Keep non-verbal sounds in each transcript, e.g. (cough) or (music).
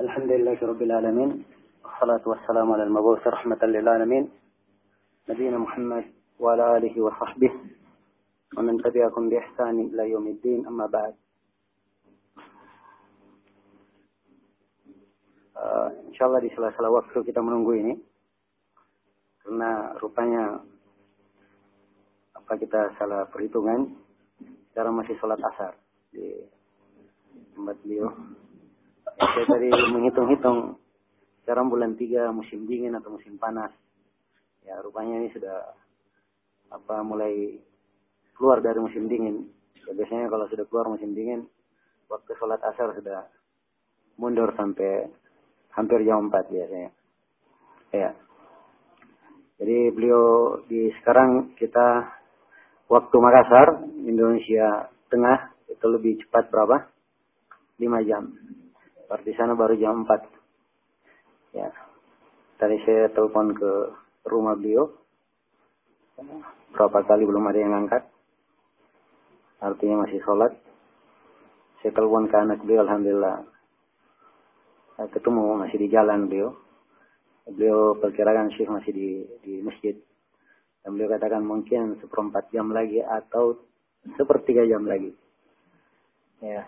الحمد لله رب العالمين والصلاة والسلام على المبعوث رحمة للعالمين نبينا محمد وعلى آله وصحبه ومن تبعكم بإحسان إلى يوم الدين أما بعد Uh, insya Allah di sela-sela waktu kita menunggu ini karena rupanya apa kita salah perhitungan sekarang masih sholat asar di tempat beliau saya tadi menghitung-hitung sekarang bulan tiga musim dingin atau musim panas. Ya rupanya ini sudah apa mulai keluar dari musim dingin. Ya, biasanya kalau sudah keluar musim dingin, waktu sholat asar sudah mundur sampai hampir jam 4 biasanya. Ya. Jadi beliau di sekarang kita waktu Makassar, Indonesia Tengah itu lebih cepat berapa? 5 jam. Berarti sana baru jam 4. Ya. Tadi saya telepon ke rumah beliau. Berapa kali belum ada yang angkat. Artinya masih sholat. Saya telepon ke anak beliau, Alhamdulillah. Saya ketemu masih di jalan beliau. Beliau perkirakan Syekh masih di, di masjid. Dan beliau katakan mungkin seperempat jam lagi atau sepertiga jam lagi. Ya.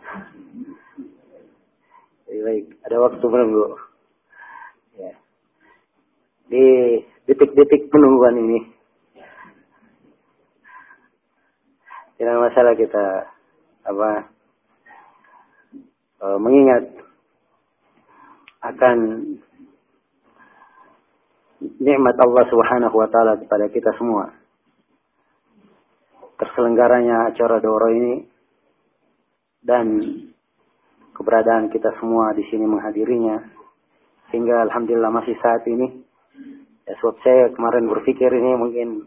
Baik, ada waktu menunggu. Ya. Di detik-detik penungguan ini. Tidak masalah kita apa e, mengingat akan nikmat Allah Subhanahu wa taala kepada kita semua. Terselenggaranya acara Doro ini dan keberadaan kita semua di sini menghadirinya. Sehingga Alhamdulillah masih saat ini. Ya, sebab saya kemarin berpikir ini mungkin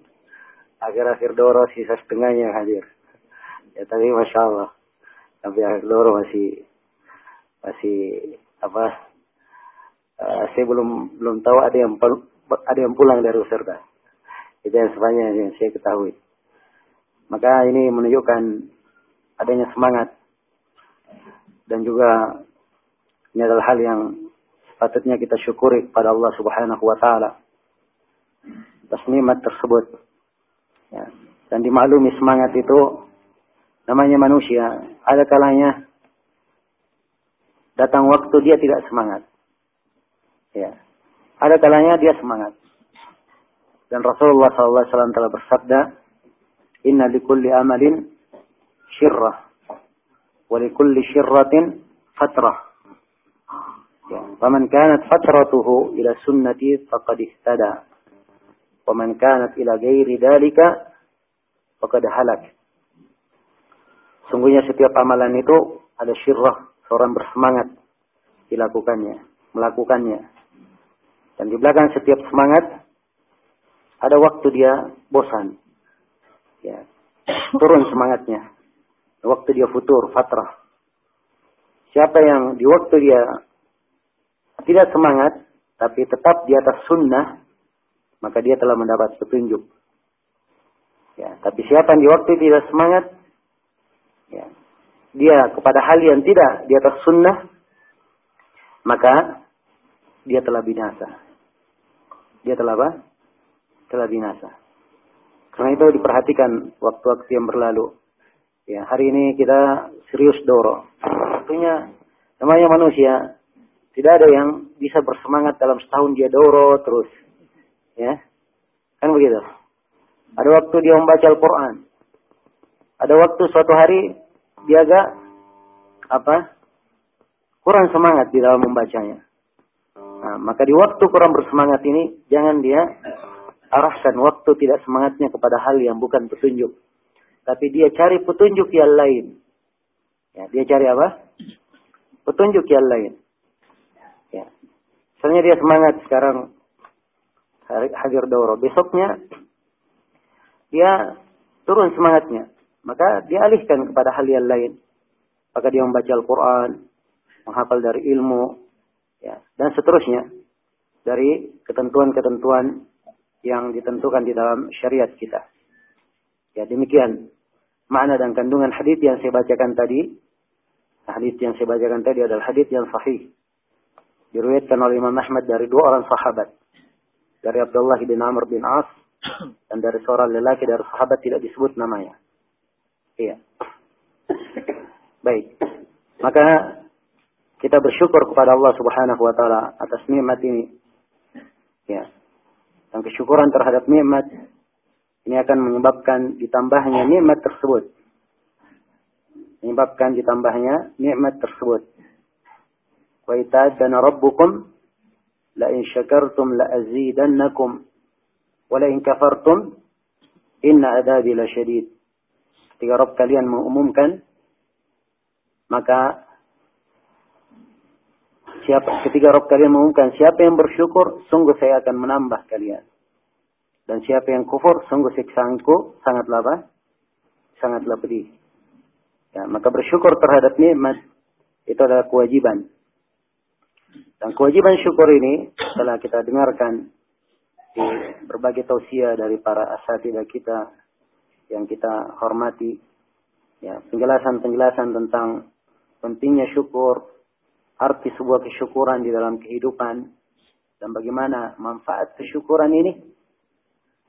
akhir-akhir Doro sisa setengahnya hadir. Ya tapi Masya Allah. Sampai akhir Doro masih masih apa uh, saya belum belum tahu ada yang ada yang pulang dari Userda. Itu yang sebenarnya yang saya ketahui. Maka ini menunjukkan adanya semangat dan juga ini adalah hal yang sepatutnya kita syukuri kepada Allah Subhanahu wa taala atas nikmat tersebut. Ya. Dan dimaklumi semangat itu namanya manusia, ada kalanya datang waktu dia tidak semangat. Ya. Ada kalanya dia semangat. Dan Rasulullah SAW telah bersabda, Inna likulli amalin syirrah. ولكل شرة فترة فمن كانت فترته إلى سنتي فقد اهتدى ومن كانت إلى غير ذلك فقد هلك Sungguhnya setiap amalan itu ada syirrah, seorang bersemangat dilakukannya, melakukannya. Dan di belakang setiap semangat ada waktu dia bosan. Ya, turun semangatnya. Waktu dia futur, fatrah. Siapa yang di waktu dia tidak semangat, tapi tetap di atas sunnah, maka dia telah mendapat petunjuk. Ya, tapi siapa yang di waktu tidak semangat, ya, dia kepada hal yang tidak di atas sunnah, maka dia telah binasa. Dia telah apa? Telah binasa. Karena itu diperhatikan waktu-waktu yang berlalu. Ya, hari ini kita serius doro. Tentunya namanya manusia tidak ada yang bisa bersemangat dalam setahun dia doro terus. Ya. Kan begitu. Ada waktu dia membaca Al-Qur'an. Ada waktu suatu hari dia agak apa? kurang semangat di dalam membacanya. Nah, maka di waktu kurang bersemangat ini jangan dia arahkan waktu tidak semangatnya kepada hal yang bukan petunjuk tapi dia cari petunjuk yang lain. Ya, dia cari apa? Petunjuk yang lain. Ya. Misalnya dia semangat sekarang hadir daurah. Besoknya dia turun semangatnya. Maka dia alihkan kepada hal yang lain. Maka dia membaca Al-Quran, menghafal dari ilmu, ya, dan seterusnya. Dari ketentuan-ketentuan yang ditentukan di dalam syariat kita. Ya demikian makna dan kandungan hadis yang saya bacakan tadi. Hadis yang saya bacakan tadi adalah hadis yang sahih. Diriwayatkan oleh Imam Ahmad dari dua orang sahabat. Dari Abdullah bin Amr bin As dan dari seorang lelaki dari sahabat tidak disebut namanya. Iya. Baik. Maka kita bersyukur kepada Allah Subhanahu wa taala atas nikmat ini. Ya. Dan kesyukuran terhadap nikmat ini akan menyebabkan ditambahnya nikmat tersebut. Menyebabkan ditambahnya nikmat tersebut. Wa ita'adana rabbukum la in syakartum la azidannakum wa la in kafartum inna adabi lasyadid. Ketika Rabb kalian mengumumkan maka siapa ketika Rob kalian mengumumkan siapa yang bersyukur, sungguh saya akan menambah kalian. Dan siapa yang kufur, sungguh siksaanku sangatlah apa? Sangatlah pedih. Ya, maka bersyukur terhadap nikmat itu adalah kewajiban. Dan kewajiban syukur ini telah kita dengarkan di berbagai tausiah dari para asatidah kita yang kita hormati. Ya, penjelasan-penjelasan tentang pentingnya syukur, arti sebuah kesyukuran di dalam kehidupan, dan bagaimana manfaat kesyukuran ini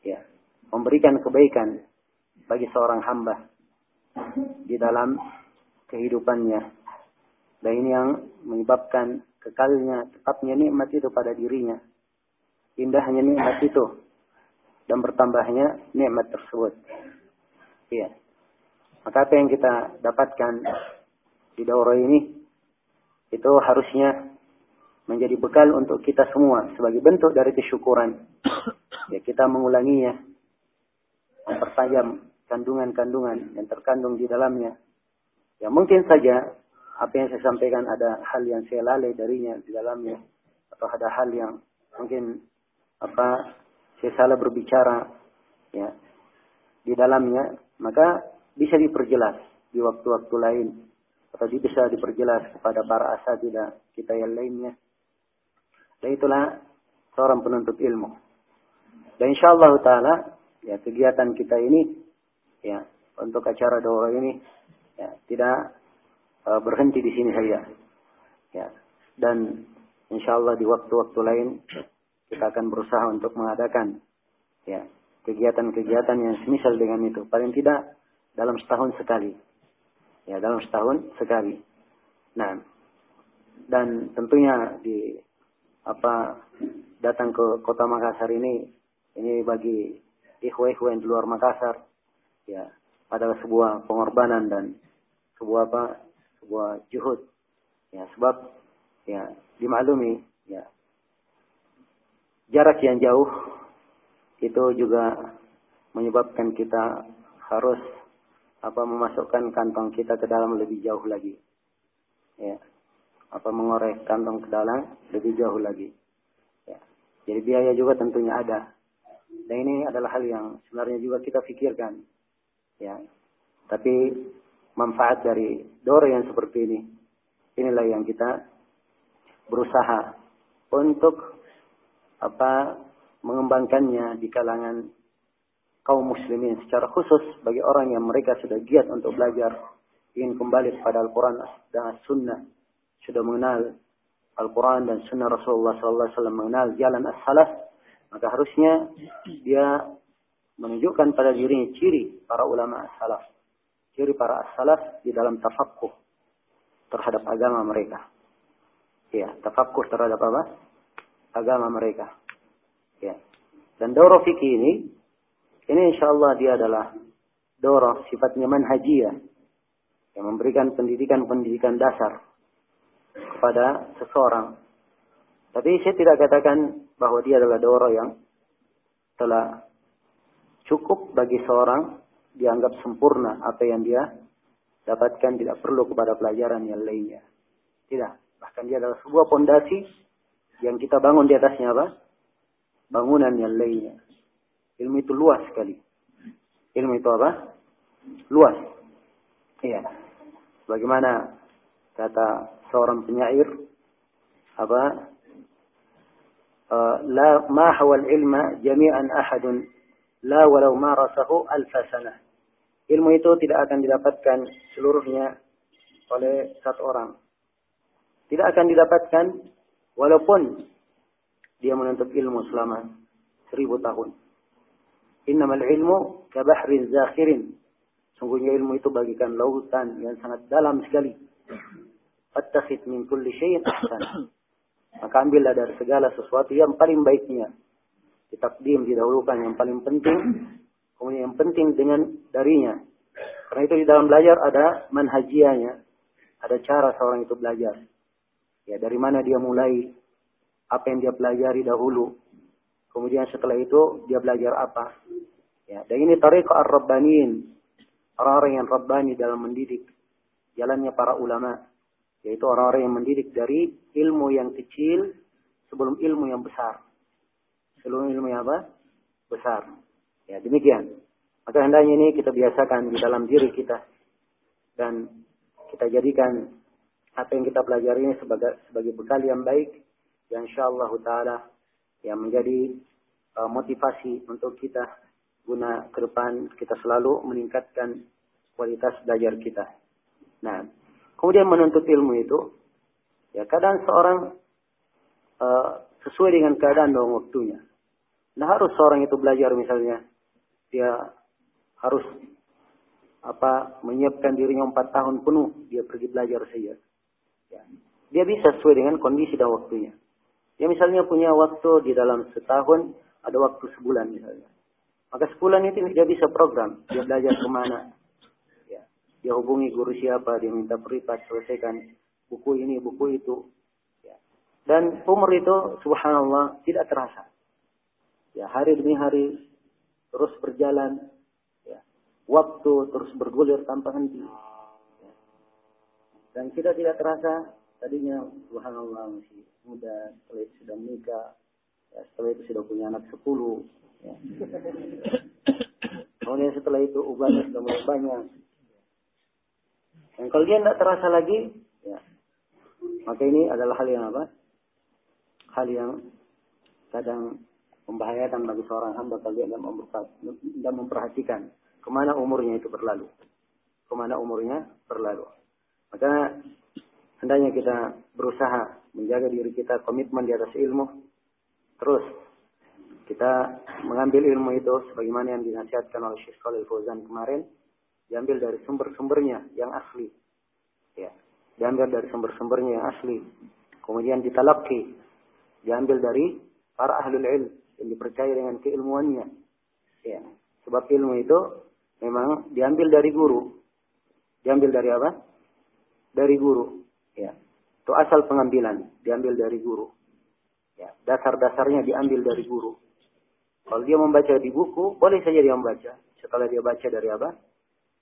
ya memberikan kebaikan bagi seorang hamba di dalam kehidupannya. Dan ini yang menyebabkan kekalnya, tetapnya nikmat itu pada dirinya. Indahnya nikmat itu dan bertambahnya nikmat tersebut. Iya. Maka apa yang kita dapatkan di daurah ini itu harusnya menjadi bekal untuk kita semua sebagai bentuk dari kesyukuran. Ya kita mengulanginya, mempertajam kandungan-kandungan yang terkandung di dalamnya. Ya mungkin saja apa yang saya sampaikan ada hal yang saya lalai darinya di dalamnya atau ada hal yang mungkin apa saya salah berbicara ya di dalamnya maka bisa diperjelas di waktu-waktu lain atau bisa diperjelas kepada para asatidah kita yang lainnya. Dan itulah seorang penuntut ilmu. Dan insya Allah taala ya kegiatan kita ini ya untuk acara doa ini ya tidak uh, berhenti di sini saja. Ya. Dan insya Allah di waktu-waktu lain kita akan berusaha untuk mengadakan ya kegiatan-kegiatan yang semisal dengan itu. Paling tidak dalam setahun sekali. Ya, dalam setahun sekali. Nah, dan tentunya di apa datang ke kota Makassar ini ini bagi ikhwah-ikhwah yang di luar Makassar ya adalah sebuah pengorbanan dan sebuah apa sebuah juhud ya sebab ya dimaklumi ya jarak yang jauh itu juga menyebabkan kita harus apa memasukkan kantong kita ke dalam lebih jauh lagi. Ya. Apa mengorek kantong ke dalam lebih jauh lagi. Ya. Jadi biaya juga tentunya ada. Dan ini adalah hal yang sebenarnya juga kita pikirkan. Ya. Tapi manfaat dari dore yang seperti ini, inilah yang kita berusaha untuk apa mengembangkannya di kalangan kaum muslimin secara khusus bagi orang yang mereka sudah giat untuk belajar ingin kembali kepada Al-Quran dan As-Sunnah sudah mengenal Al-Quran dan Sunnah Rasulullah SAW mengenal jalan as-salaf maka harusnya dia menunjukkan pada dirinya ciri para ulama as-salaf. Ciri para as-salaf di dalam tafakkuh terhadap agama mereka. Ya tafakkuh terhadap apa? Agama mereka. Ya. Dan daurah fikih ini ini insya Allah dia adalah dorong sifatnya manhajiyah yang memberikan pendidikan-pendidikan dasar kepada seseorang. Tapi saya tidak katakan bahwa dia adalah doro yang telah cukup bagi seorang dianggap sempurna apa yang dia dapatkan tidak perlu kepada pelajaran yang lainnya. Tidak. Bahkan dia adalah sebuah pondasi yang kita bangun di atasnya apa? Bangunan yang lainnya. Ilmu itu luas sekali. Ilmu itu apa? Luas. Iya. Bagaimana kata seorang penyair apa? La ma hawal ilma jami'an ahadun la walau marasahu alfa sana. Ilmu itu tidak akan didapatkan seluruhnya oleh satu orang. Tidak akan didapatkan Walaupun dia menuntut ilmu selama seribu tahun. Innamal ilmu kabahrin zakhirin. Sungguhnya ilmu itu bagikan lautan yang sangat dalam sekali. Fattakhid min kulli syai'in ahsan. Maka ambillah dari segala sesuatu yang paling baiknya. Ditakdim, didahulukan yang paling penting. Kemudian yang penting dengan darinya. Karena itu di dalam belajar ada manhajianya. Ada cara seorang itu belajar. Ya, dari mana dia mulai, apa yang dia pelajari dahulu. Kemudian setelah itu dia belajar apa. Ya, dan ini tarik ar-rabbaniin. Orang-orang yang rabbani dalam mendidik. Jalannya para ulama. Yaitu orang-orang yang mendidik dari ilmu yang kecil sebelum ilmu yang besar. Sebelum ilmu yang apa? Besar. Ya, demikian. Maka hendaknya ini kita biasakan di dalam diri kita. Dan kita jadikan apa yang kita pelajari ini sebagai sebagai bekal yang baik yang insyaallah taala yang menjadi uh, motivasi untuk kita guna ke depan kita selalu meningkatkan kualitas belajar kita. Kemudian menuntut ilmu itu ya kadang seorang uh, sesuai dengan keadaan dan waktunya. Nah, harus seorang itu belajar misalnya dia harus apa menyiapkan dirinya empat tahun penuh dia pergi belajar saja. Ya. Dia bisa sesuai dengan kondisi dan waktunya. Dia misalnya punya waktu di dalam setahun, ada waktu sebulan misalnya. Maka sebulan itu dia bisa program, dia belajar ke mana. Ya. Dia hubungi guru siapa, dia minta peripat, selesaikan buku ini, buku itu. Ya. Dan umur itu, subhanallah, tidak terasa. Ya, hari demi hari terus berjalan. Ya. Waktu terus bergulir tanpa henti. Dan kita tidak terasa tadinya subhanallah masih muda, setelah itu sudah menikah, ya, setelah itu sudah punya anak sepuluh. Ya. (coughs) Kemudian setelah itu ubahnya sudah mulai banyak. Dan kalau dia tidak terasa lagi, ya, maka ini adalah hal yang apa? Hal yang kadang membahayakan bagi seorang hamba kalau dia tidak memperhatikan ke mana umurnya itu berlalu. Ke mana umurnya berlalu. Maka hendaknya kita berusaha menjaga diri kita komitmen di atas ilmu. Terus kita mengambil ilmu itu sebagaimana yang dinasihatkan oleh Syekh Khalil Fauzan kemarin, diambil dari sumber-sumbernya yang asli. Ya, diambil dari sumber-sumbernya yang asli. Kemudian ditalaki, diambil dari para ahli ilmu yang dipercaya dengan keilmuannya. Ya, sebab ilmu itu memang diambil dari guru. Diambil dari apa? dari guru. Ya. Itu asal pengambilan, diambil dari guru. Ya. Dasar-dasarnya diambil dari guru. Kalau dia membaca di buku, boleh saja dia membaca. Setelah dia baca dari apa?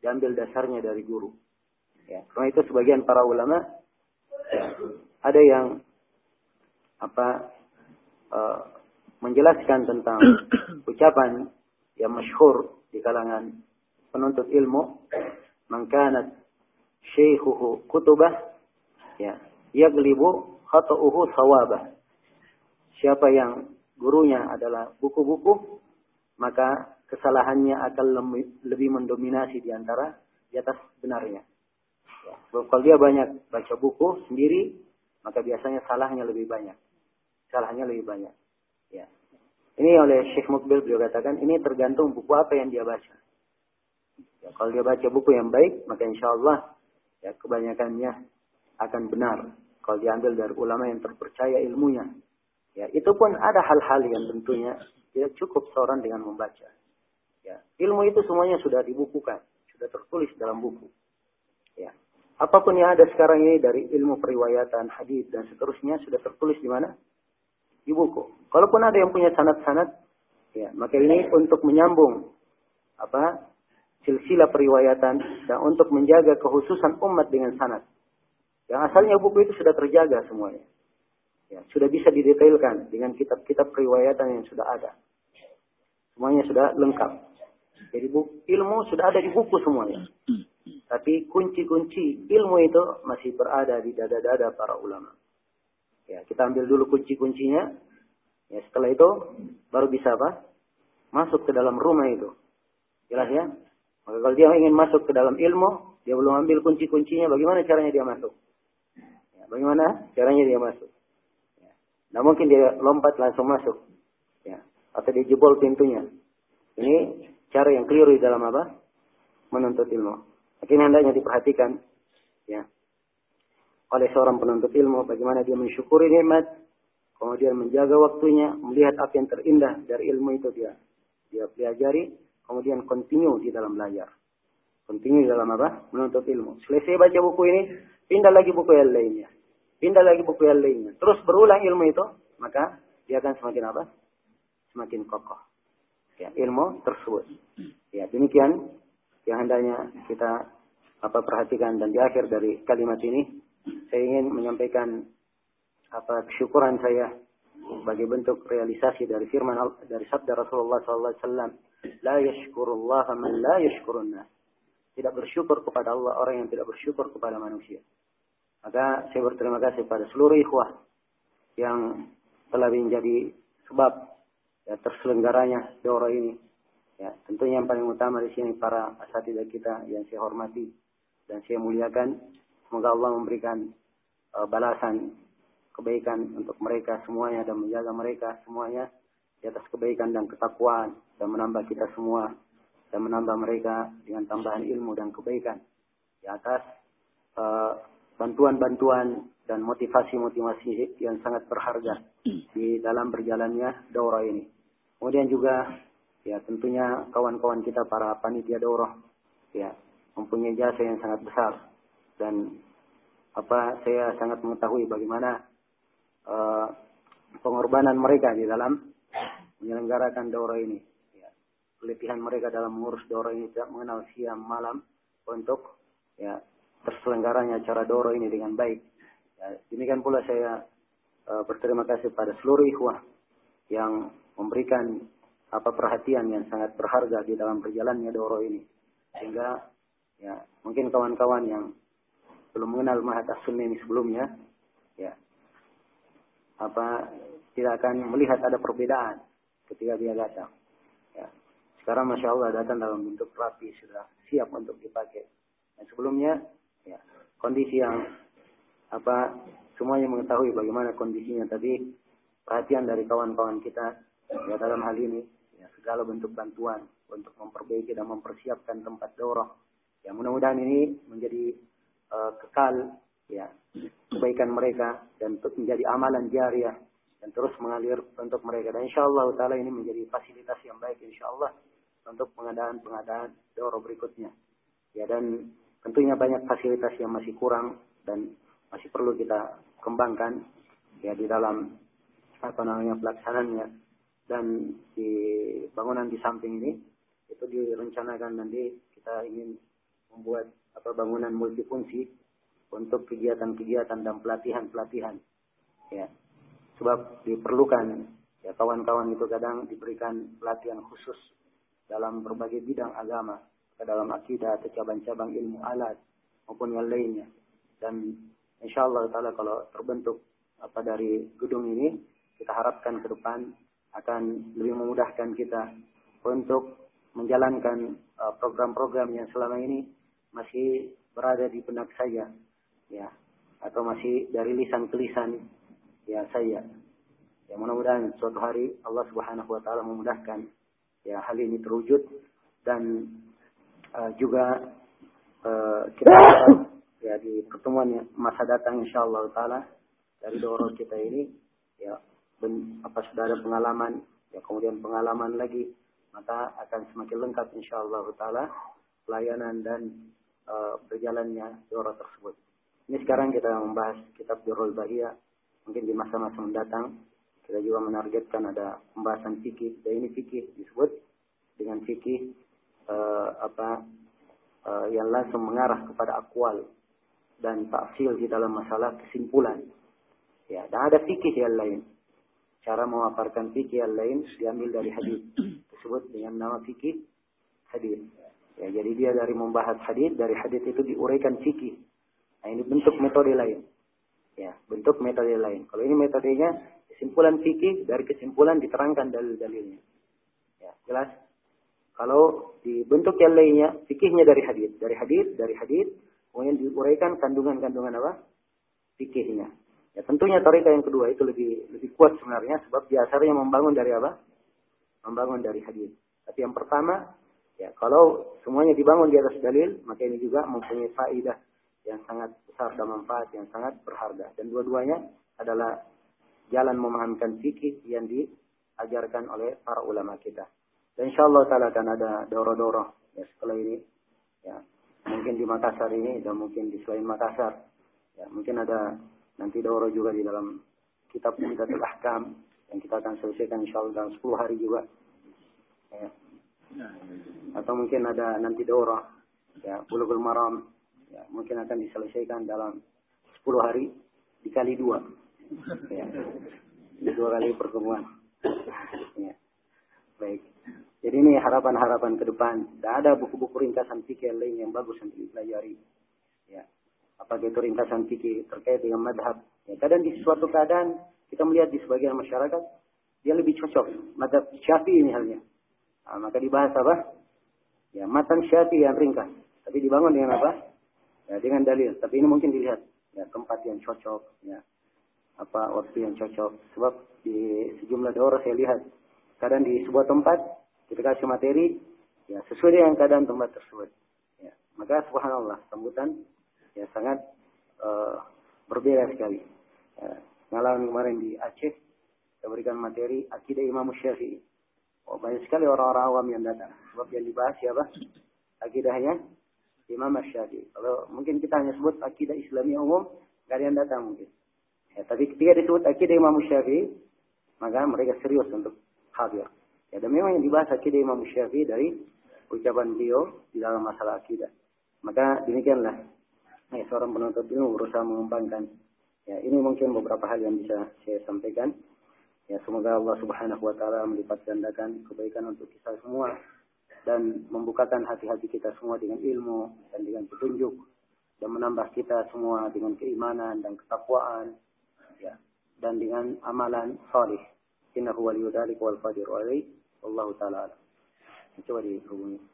Diambil dasarnya dari guru. Ya. Karena itu sebagian para ulama ya, ada yang apa uh, menjelaskan tentang (coughs) ucapan yang masyhur di kalangan penuntut ilmu, "Man syekhuhu kutubah ya yaglibu khata'uhu sawabah siapa yang gurunya adalah buku-buku maka kesalahannya akan lebih mendominasi di antara di atas benarnya ya. kalau dia banyak baca buku sendiri maka biasanya salahnya lebih banyak salahnya lebih banyak ya ini oleh Syekh Mukbil beliau katakan ini tergantung buku apa yang dia baca ya, kalau dia baca buku yang baik maka insya Allah ya kebanyakannya akan benar kalau diambil dari ulama yang terpercaya ilmunya. Ya, itu pun ada hal-hal yang tentunya tidak cukup seorang dengan membaca. Ya, ilmu itu semuanya sudah dibukukan, sudah tertulis dalam buku. Ya, apa pun yang ada sekarang ini dari ilmu periwayatan, hadis dan seterusnya sudah tertulis di mana? Di buku. Kalaupun ada yang punya sanad-sanad, ya, maka ini untuk menyambung apa silsilah periwayatan dan untuk menjaga kehususan umat dengan sanad. Yang asalnya buku itu sudah terjaga semuanya. Ya, sudah bisa didetailkan dengan kitab-kitab periwayatan yang sudah ada. Semuanya sudah lengkap. Jadi buku, ilmu sudah ada di buku semuanya. Tapi kunci-kunci ilmu itu masih berada di dada-dada para ulama. Ya, kita ambil dulu kunci-kuncinya. Ya, setelah itu baru bisa apa? Masuk ke dalam rumah itu. Jelas ya? Maka kalau dia ingin masuk ke dalam ilmu, dia belum ambil kunci-kuncinya, bagaimana caranya dia masuk? Ya, bagaimana caranya dia masuk? Ya. Nah mungkin dia lompat langsung masuk. Ya. Atau dia jebol pintunya. Ini cara yang keliru di dalam apa? Menuntut ilmu. Mungkin hendaknya diperhatikan. Ya. Oleh seorang penuntut ilmu. Bagaimana dia mensyukuri nikmat. Kemudian menjaga waktunya. Melihat apa yang terindah dari ilmu itu dia. Dia pelajari. Kemudian continue di dalam belajar. Continue di dalam apa? Menuntut ilmu. Selesai baca buku ini. Pindah lagi buku yang lainnya pindah lagi buku yang lainnya. Terus berulang ilmu itu, maka dia akan semakin apa? Semakin kokoh. Ya, ilmu tersebut. Ya, demikian yang hendaknya kita apa perhatikan. Dan di akhir dari kalimat ini saya ingin menyampaikan apa kesyukuran saya sebagai bentuk realisasi dari firman dari sabda Rasulullah SAW la yashkurullah man la yashkurun tidak bersyukur kepada Allah orang yang tidak bersyukur kepada manusia. Maka saya berterima kasih pada seluruh ikhwah yang telah menjadi sebab ya, terselenggaranya daurah ini. Ya, tentunya yang paling utama di sini para asatidah kita yang saya hormati dan saya muliakan. Semoga Allah memberikan uh, balasan kebaikan untuk mereka semuanya dan menjaga mereka semuanya di atas kebaikan dan ketakwaan dan menambah kita semua dan menambah mereka dengan tambahan ilmu dan kebaikan di atas uh, bantuan-bantuan dan motivasi-motivasi yang sangat berharga di dalam berjalannya daurah ini. Kemudian juga ya tentunya kawan-kawan kita para panitia daurah ya mempunyai jasa yang sangat besar dan apa saya sangat mengetahui bagaimana uh, pengorbanan mereka di dalam menyelenggarakan daurah ini. Ya, keletihan mereka dalam mengurus daurah ini tidak mengenal siang malam untuk ya terselenggaranya acara Doro ini dengan baik. Ya, demikian pula saya uh, berterima kasih pada seluruh ikhwah yang memberikan apa perhatian yang sangat berharga di dalam perjalanannya Doro ini. Sehingga ya mungkin kawan-kawan yang belum mengenal Mahat as ini sebelumnya, ya apa tidak akan melihat ada perbedaan ketika dia datang. Ya. Sekarang masya Allah datang dalam bentuk rapi sudah siap untuk dipakai. Dan sebelumnya Ya, kondisi yang apa semuanya mengetahui bagaimana kondisinya tapi perhatian dari kawan-kawan kita ya dalam hal ini ya segala bentuk bantuan untuk memperbaiki dan mempersiapkan tempat dorong ya mudah-mudahan ini menjadi uh, kekal ya kebaikan mereka dan menjadi amalan jariah dan terus mengalir untuk mereka. Dan insya Allah taala ini menjadi fasilitas yang baik insya Allah untuk pengadaan pengadaan doro berikutnya. Ya dan Tentunya banyak fasilitas yang masih kurang dan masih perlu kita kembangkan ya di dalam apa namanya pelaksanaannya dan di bangunan di samping ini itu direncanakan nanti kita ingin membuat apa bangunan multifungsi untuk kegiatan-kegiatan dan pelatihan-pelatihan ya sebab diperlukan ya kawan-kawan itu kadang diberikan pelatihan khusus dalam berbagai bidang agama ke dalam akidah atau cabang-cabang ilmu alat maupun yang lainnya. Dan insya Allah kalau terbentuk apa dari gedung ini, kita harapkan ke depan akan lebih memudahkan kita untuk menjalankan uh, program-program yang selama ini masih berada di benak saya, ya, atau masih dari lisan ke lisan ya saya. Ya mudah-mudahan suatu hari Allah Subhanahu wa taala memudahkan ya hal ini terwujud dan uh, juga uh, kita ya di pertemuan masa datang insyaallah taala dari doro kita ini ya apa sudah ada pengalaman ya kemudian pengalaman lagi maka akan semakin lengkap insyaallah taala pelayanan dan uh, berjalannya doro tersebut. Ini sekarang kita membahas kitab Durrul Bahia. Mungkin di masa-masa mendatang kita juga menargetkan ada pembahasan fikih. Dan ini fikih disebut dengan fikih uh, apa uh, yang langsung mengarah kepada akwal dan taksil di dalam masalah kesimpulan. Ya, dan ada fikih yang lain. Cara memaparkan fikih yang lain diambil dari hadis tersebut dengan nama fikih hadis. Ya, jadi dia dari membahas hadis, dari hadis itu diuraikan fikih. Nah, ini bentuk metode lain. Ya, bentuk metode lain. Kalau ini metodenya kesimpulan fikih, dari kesimpulan diterangkan dalil-dalilnya. Ya, jelas? Kalau di bentuk yang lainnya, fikihnya dari hadis, dari hadis, dari hadis, kemudian diuraikan kandungan-kandungan apa? Fikihnya. Ya tentunya torika yang kedua itu lebih lebih kuat sebenarnya sebab dasarnya membangun dari apa? Membangun dari hadis. Tapi yang pertama, ya kalau semuanya dibangun di atas dalil, maka ini juga mempunyai faidah yang sangat besar dan manfaat yang sangat berharga. Dan dua-duanya adalah jalan memahamkan fikih yang diajarkan oleh para ulama kita. Dan insya Allah taala akan ada doro-doro ya setelah ini. Ya, mungkin di Makassar ini dan mungkin di selain Makassar. Ya, mungkin ada Nanti daurah juga di dalam kitab Umdatul Ahkam yang kita akan selesaikan insya Allah dalam 10 hari juga. Ya. Atau mungkin ada nanti daurah ya Bulughul Maram ya mungkin akan diselesaikan dalam 10 hari dikali dua. Ya. Dua kali pertemuan. Ya. Baik. Jadi ini harapan-harapan ke depan. Tidak ada buku-buku ringkasan fikih lain yang bagus untuk dipelajari. Apakah itu ringkasan fikih terkait dengan madhab. Ya, kadang di suatu keadaan kita melihat di sebagian masyarakat dia lebih cocok madhab syafi'i ini halnya. Nah, maka dibahas apa? Ya, matan syafi'i yang ringkas. Tapi dibangun dengan apa? Ya, dengan dalil. Tapi ini mungkin dilihat ya tempat yang cocok, ya apa waktu yang cocok. Sebab di sejumlah daerah saya lihat kadang di sebuah tempat kita kasih materi ya sesuai dengan keadaan tempat tersebut. Ya, maka subhanallah sambutan ya sangat uh, berbeda sekali. Ngalamin kemarin di Aceh, kita berikan materi akidah Imam Syafi'i. Oh, banyak sekali orang-orang awam yang datang. Sebab yang dibahas siapa? Akidahnya Imam Syafi'i. Kalau mungkin kita hanya sebut akidah Islami umum, gak ada yang datang mungkin. Ya, tapi ketika disebut akidah Imam Syafi'i, maka mereka serius untuk hadir. Ya, dan memang yang dibahas akidah Imam Syafi'i dari ucapan beliau di dalam masalah akidah. Maka demikianlah ya, seorang penuntut ilmu berusaha mengembangkan. Ya, ini mungkin beberapa hal yang bisa saya sampaikan. Ya, semoga Allah Subhanahu wa taala melipat gandakan kebaikan untuk kita semua dan membukakan hati-hati kita semua dengan ilmu dan dengan petunjuk dan menambah kita semua dengan keimanan dan ketakwaan ya dan dengan amalan salih. Innahu waliyyu dzalika wal qadiru alaihi. Wallahu taala. Coba dihubungi.